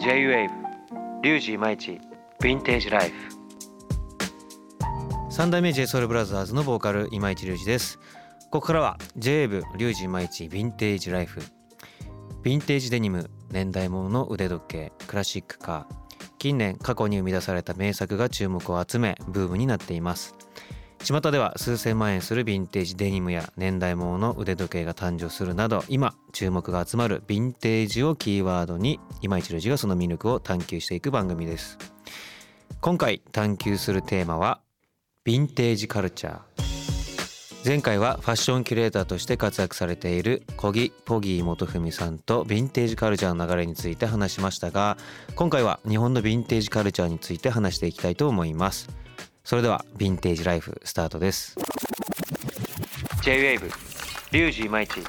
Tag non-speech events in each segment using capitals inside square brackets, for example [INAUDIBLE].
J-WAVE リュウジイマイチヴィンテージライフ。三代目 j s o u l b r o t h e のボーカル今市隆二です。ここからは J-WAVE リュウジイマイチヴィンテージライフ。ヴィンテージデニム年代物の腕時計クラシックカー。近年過去に生み出された名作が注目を集めブームになっています。巷では数千万円するヴィンテージデニムや年代物の腕時計が誕生するなど今注目が集まるヴィンテージをキーワードに今市がその魅力を探求していく番組です。今回探求するテーマはヴィンテージカルチャー。前回はファッションキュレーターとして活躍されている小木ポギー元文さんとヴィンテージカルチャーの流れについて話しましたが今回は日本のヴィンテージカルチャーについて話していきたいと思います。それではヴィンテージライフスタートです。J-WAVE リュウジイマイチヴ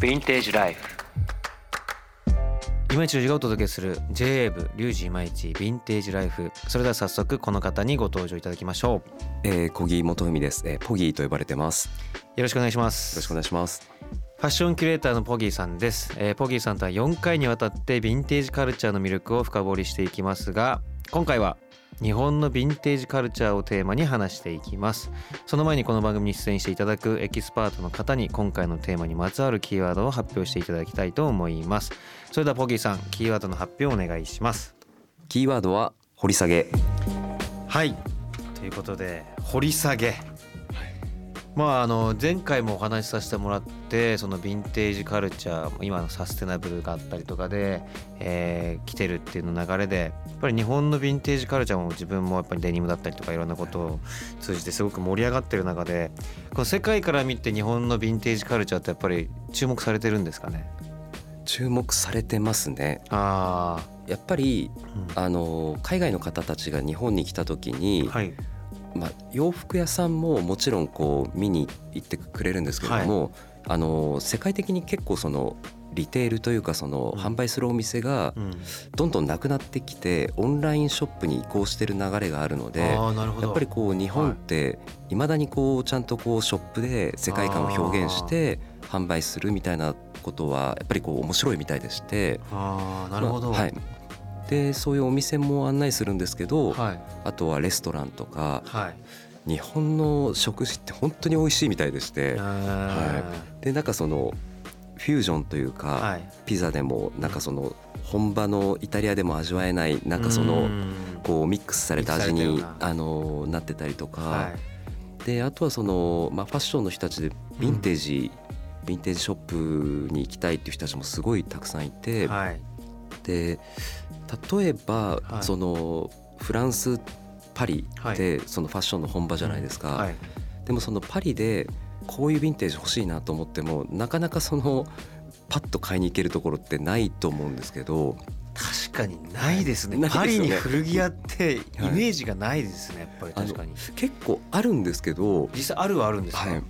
ィンテージライフ今市がお届けする J-WAVE リュウジイマイチヴィンテージライフそれでは早速この方にご登場いただきましょう、えー、小木基史です、えー、ポギーと呼ばれてます。よろしくお願いします。よろしくお願いします。ファッションキュレーターのポギーさんです、えー、ポギーさんとは4回にわたってヴィンテージカルチャーの魅力を深掘りしていきますが今回は日本のヴィンテージカルチャーをテーマに話していきます。その前にこの番組に出演していただくエキスパートの方に今回のテーマにまつわるキーワードを発表していただきたいと思います。それではポギーさんキーワードの発表をお願いします。キーワードは掘り下げ。はい。ということで掘り下げまあ、あの前回もお話しさせてもらってそのヴィンテージカルチャー今のサステナブルがあったりとかで、えー、来てるっていうの流れでやっぱり日本のヴィンテージカルチャーも自分もやっぱりデニムだったりとかいろんなことを通じてすごく盛り上がってる中でこの世界から見て日本のヴィンテージカルチャーってやっぱり注目されてるんですかね？注目されてますね。あやっぱり、うん、あの海外の方たちが日本に来た時に、はいまあ、洋服屋さんももちろんこう見に行ってくれるんですけれども、はい、あの世界的に結構そのリテールというかその販売するお店がどんどんなくなってきてオンラインショップに移行してる流れがあるのでやっぱりこう日本ってい。まだにこうちゃんとこうショップで世界観を表現して販売するみたいなことはやっぱりこう面白いみたいでしてあなるほど、はい、でそういうお店も案内するんですけど、はい、あとはレストランとか、はい、日本の食事って本当に美味しいみたいでして、はい、でなんかそのフュージョンというか、はい、ピザでもなんかその本場のイタリアでも味わえないなんかそのこうミックスされた味にあのなってたりとか、であとはそのまあファッションの人たちでヴィンテージ、ヴィンテージショップに行きたいっていう人たちもすごいたくさんいて、で例えば、はい、そのフランスパリってそのファッションの本場じゃないですか、はい、でもそのパリでこういうヴィンテージ欲しいなと思ってもなかなかそのパッと買いに行けるところってないと思うんですけど確かにないですね、はい、パリに古着屋ってイメージがないですね、やっぱり。確かに。結構あるんですけど実際あるはあるんですか、はい、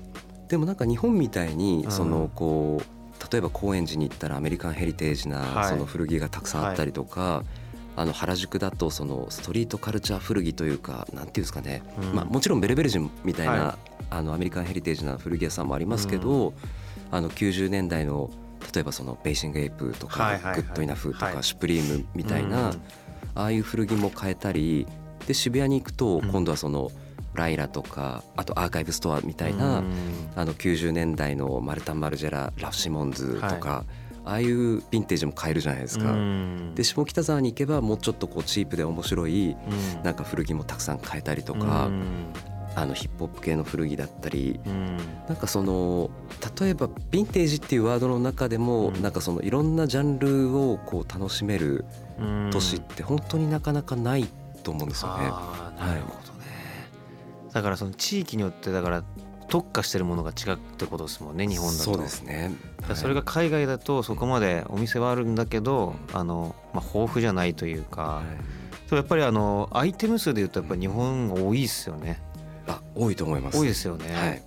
でもなんか日本みたいにそのこう例えば高円寺に行ったらアメリカンヘリテージなその古着がたくさんあったりとか、はい、あの原宿だとそのストリートカルチャー古着というかなんていうんですかね、うん、まあ、もちろんベルベルジンみたいな、はい、あのアメリカンヘリテージな古着屋さんもありますけど、うん、あの90年代の例えばそのベーシングエイプとか、グッドイナフとか、シュプリームみたいな、ああいう古着も買えたりで渋谷に行くと今度はその、ライラとかあとアーカイブストアみたいなあの90年代のマルタン・マルジェララフ・シモンズとか、はい、ああいうヴィンテージも買えるじゃないですか。で下北沢に行けばもうちょっとこうチープで面白いなんか古着もたくさん買えたりとか。あのヒップホップ系の古着だったり、なんかその例えばヴィンテージっていうワードの中でも、なんかそのいろんなジャンルをこう楽しめる年って本当になかなかないと思うんですよね。なるほどだからその地域によってだから特化してるものが違うってことですもんね日本だと。そうですね、はい、それが海外だとそこまでお店はあるんだけど、あの、まあ、豊富じゃないというか、はい、やっぱりあのアイテム数でいうとやっぱり日本が多いですよね。あ多いと思います。多いですよね、はい、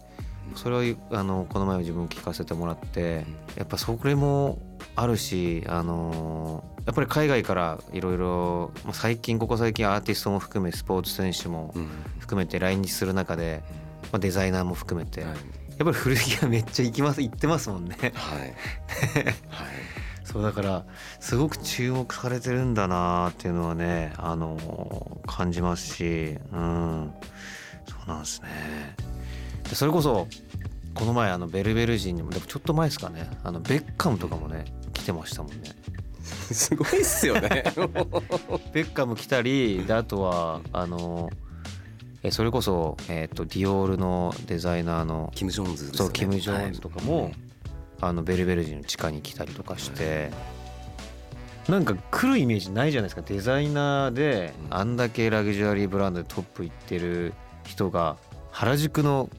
それはあのこの前も自分聞かせてもらってやっぱそれもあるしあのやっぱり海外からいろいろ最近ここ最近アーティストも含めスポーツ選手も含めて来日する中で、まあ、デザイナーも含めて、やっぱり古着はめっちゃ行きます [LAUGHS] 行ってますもんね。はい。[LAUGHS] はい。そうだからすごく注目されてるんだなっていうのはねあの感じますしうん。そうなんですね。でそれこそこの前あのベルベル人にもでもちょっと前ですかねあのベッカムとかもね来てましたもんね。[LAUGHS] すごいっすよね。[LAUGHS] ベッカム来たりであとはあのえそれこそ、えー、とディオールのデザイナーのキム・ジョーンズですね。そうキム・ジョーンズとかも、あのベルベル人の地下に来たりとかして、なんか来るイメージないじゃないですか。デザイナーでうんあんだけラグジュアリーブランドでトップ行ってる人が原宿の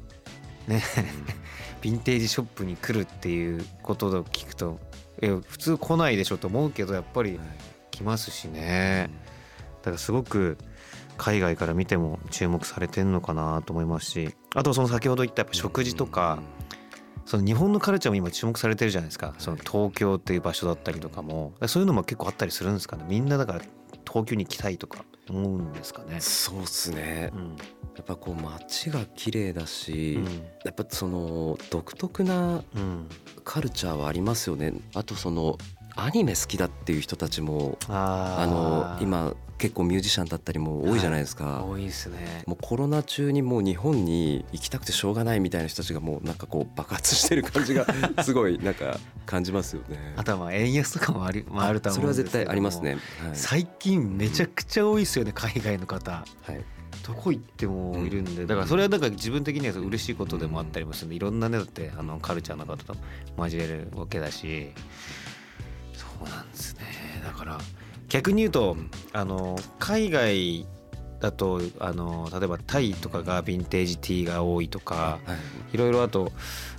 ね [LAUGHS] ヴィンテージショップに来るっていうことを聞くとえ普通来ないでしょと思うけどやっぱり来ますしね。だからすごく海外から見ても注目されてんのかなと思いますしあとその先ほど言ったやっぱ食事とか、その日本のカルチャーも今注目されてるじゃないですか。その東京っていう場所だったりとかも。そういうのも結構あったりするんですかね。みんなだから東京に行きたいとか思うんですかね。そうっすね。うん。やっぱこう街が綺麗だし、うん。やっぱその独特なうん、カルチャーはありますよね。あとそのアニメ好きだっていう人たちもあの今結構ミュージシャンだったりも多いじゃないですか、多いですね。もうコロナ中にもう日本に行きたくてしょうがないみたいな人たちがもうなんかこう爆発してる感じが [LAUGHS] すごいなんか感じますよね。あとはまあ円安とかもあり、まあ、あるとはそれは思うんですけど絶対ありますね。はい。最近めちゃくちゃ多いですよね海外の方。はい。どこ行ってもいるんで。だからそれはだから自分的には嬉しいことでもあったりもするんで。いろんなねだってあのカルチャーの方と交えるわけだしそうなんですね。だから逆に言うとあの海外だとあの例えばタイとかがヴィンテージティーが多いとかはい。いろいろあと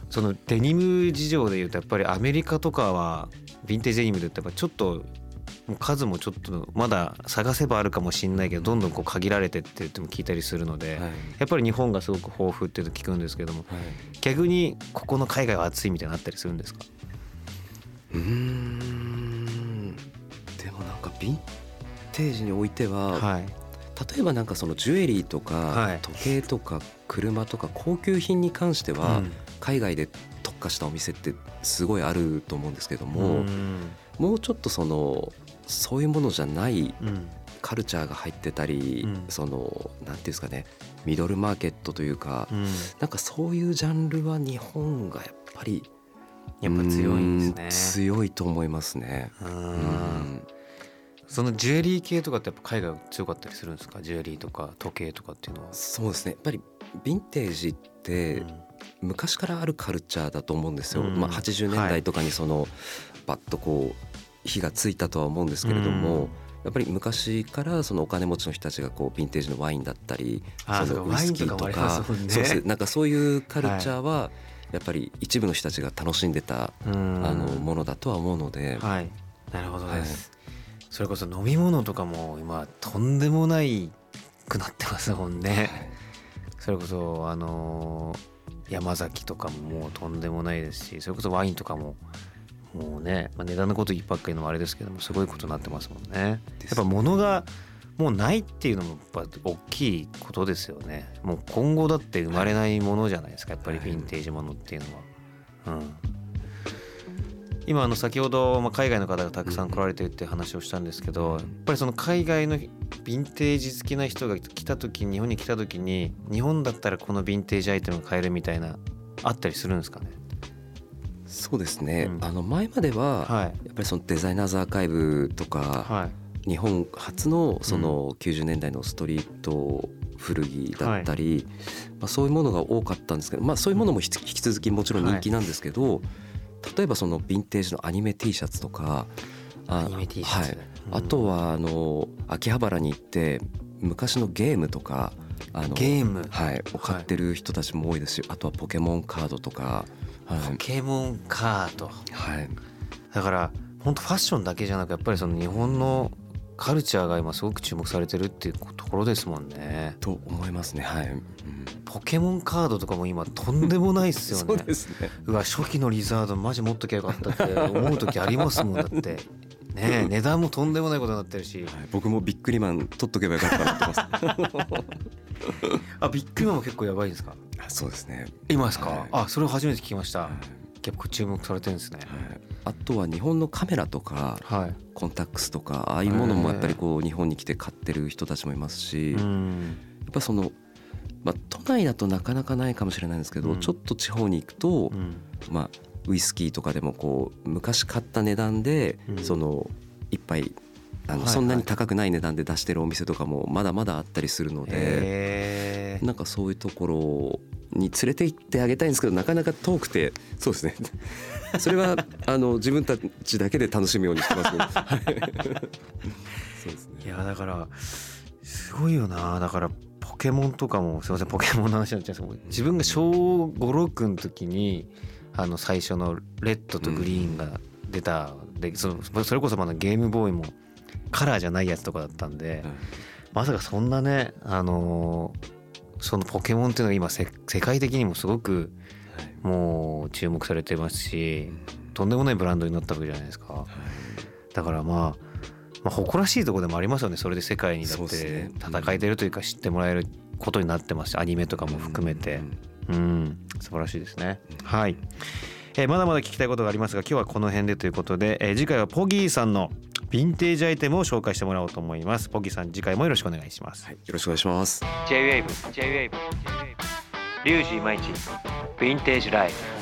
そのデニム事情で言うとやっぱりアメリカとかはヴィンテージデニムで言うとやっぱちょっと数もちょっとまだ探せばあるかもしれないけどどんどんこう限られてって言っても聞いたりするので、はい。やっぱり日本がすごく豊富っていうの聞くんですけどもはい。逆にここの海外は暑いみたいなのあったりするんですか？うーんヴィンテージにおいては、はい。例えばなんかそのジュエリーとか、はい。時計とか車とか高級品に関しては、うん。海外で特化したお店ってすごいあると思うんですけども、うん。もうちょっとそのそういうものじゃないうん。カルチャーが入ってたり、うん。そのなんていうんですかねミドルマーケットというか、うん。なんかそういうジャンルは日本がやっぱりやっぱ強いんうんですね。強いと思いますね。ううんんそのジュエリー系とかってやっぱ海外は強かったりするんですか？ジュエリーとか時計とかっていうのは。そうですね。やっぱりヴィンテージって昔からあるカルチャーだと思うんですよ。うん。まあ、80年代とかにその、バッとこう火がついたとは思うんですけれども、うん。やっぱり昔からそのお金持ちの人たちがこうヴィンテージのワインだったりそのウイスキーとかそうです。なんかそういうカルチャーはやっぱり一部の人たちが楽しんでたうん。あのものだとは思うので、はい。なるほどです、それこそ飲み物とかも今とんでもないくなってますもんね、それこそあのー山崎とかももうとんでもないですしそれこそワインとかももうね、まあ、値段のこと言いばっかりのもあれですけどもすごいことになってますもんね。やっぱ物がもうないっていうのもやっぱ大きいことですよね。もう今後だって生まれないものじゃないですかやっぱりヴィンテージものっていうのは。うん今あの先ほどまあ海外の方がたくさん来られてるって話をしたんですけどやっぱりその海外のヴィンテージ好きな人が来た時に日本に来た時に日本だったらこのヴィンテージアイテム買えるみたいなあったりするんですかね？そうですね、うん。あの前までははい。やっぱりそのデザイナーズアーカイブとか、はい。日本初のその90年代のストリート古着だったり、まあ、そういうものが多かったんですけど、まあ、そういうものも引き続きもちろん人気なんですけど、例えばそのヴィンテージのアニメ T シャツとかあアニメ T シャツ、はい。うん。あとはあの秋葉原に行って昔のゲームとかあのゲーム？はい、を買ってる人たちも多いですし、あとはポケモンカードとか、はい。ポケモンカード。はい、だから本当ファッションだけじゃなくやっぱりその日本のカルチャーが今すごく注目されてるっていうところですもんね。と思いますね。はい、うんポケモンカードとかも今とんでもないっすよね。そうですね。うわ初期のリザードマジ持っときゃよかったって思う時ありますもんだって。[LAUGHS] ねえ値段もとんでもないことになってるし。はい、僕もビックリマン取っとけばよかったなと思ってます。[LAUGHS] あビッグマンも結構やばいんですか？あそうですね。今ですか、はい。あそれを初めて聞きました結構注目されてるんですね、はい、あとは日本のカメラとか、はい、コンタックスとかああいうものもやっぱりこう日本に来て買ってる人たちもいますし、やっぱその、まあ、都内だとなかなかないかもしれないんですけど、うん、ちょっと地方に行くと、うん、まあ、ウイスキーとかでもこう昔買った値段で、その一杯あのそんなに高くない値段で出してるお店とかもまだまだあったりするのでなんかそういうところに連れて行ってあげたいんですけどなかなか遠くて。そうですね。それは [LAUGHS] あの自分たちだけで楽しむようにしてますけど。そうですね。いやだからすごいよな。だからポケモンとかもすいませんポケモンの話になっちゃうんですけど自分が小56の時にあの最初のレッドとグリーンが出た、でそそれこそまだゲームボーイもカラーじゃないやつとかだったんで、まさかそんなねあのー、そのポケモンっていうのが今世界的にもすごくもう注目されてますし、とんでもないブランドになったわけじゃないですか、だからまあまあ、誇らしいところでもありますよね。それで世界にだって戦えてるというか知ってもらえることになってますアニメとかも含めて。うん。素晴らしいですね。はい、えー、まだまだ聞きたいことがありますが今日はこの辺でということで、えー、次回はポギーさんのヴィンテージアイテムを紹介してもらおうと思います。ポギさん次回もよろしくお願いします、はい、よろしくお願いします。J-WAVE J-WAVE リュウジイマイチヴィンテージライフ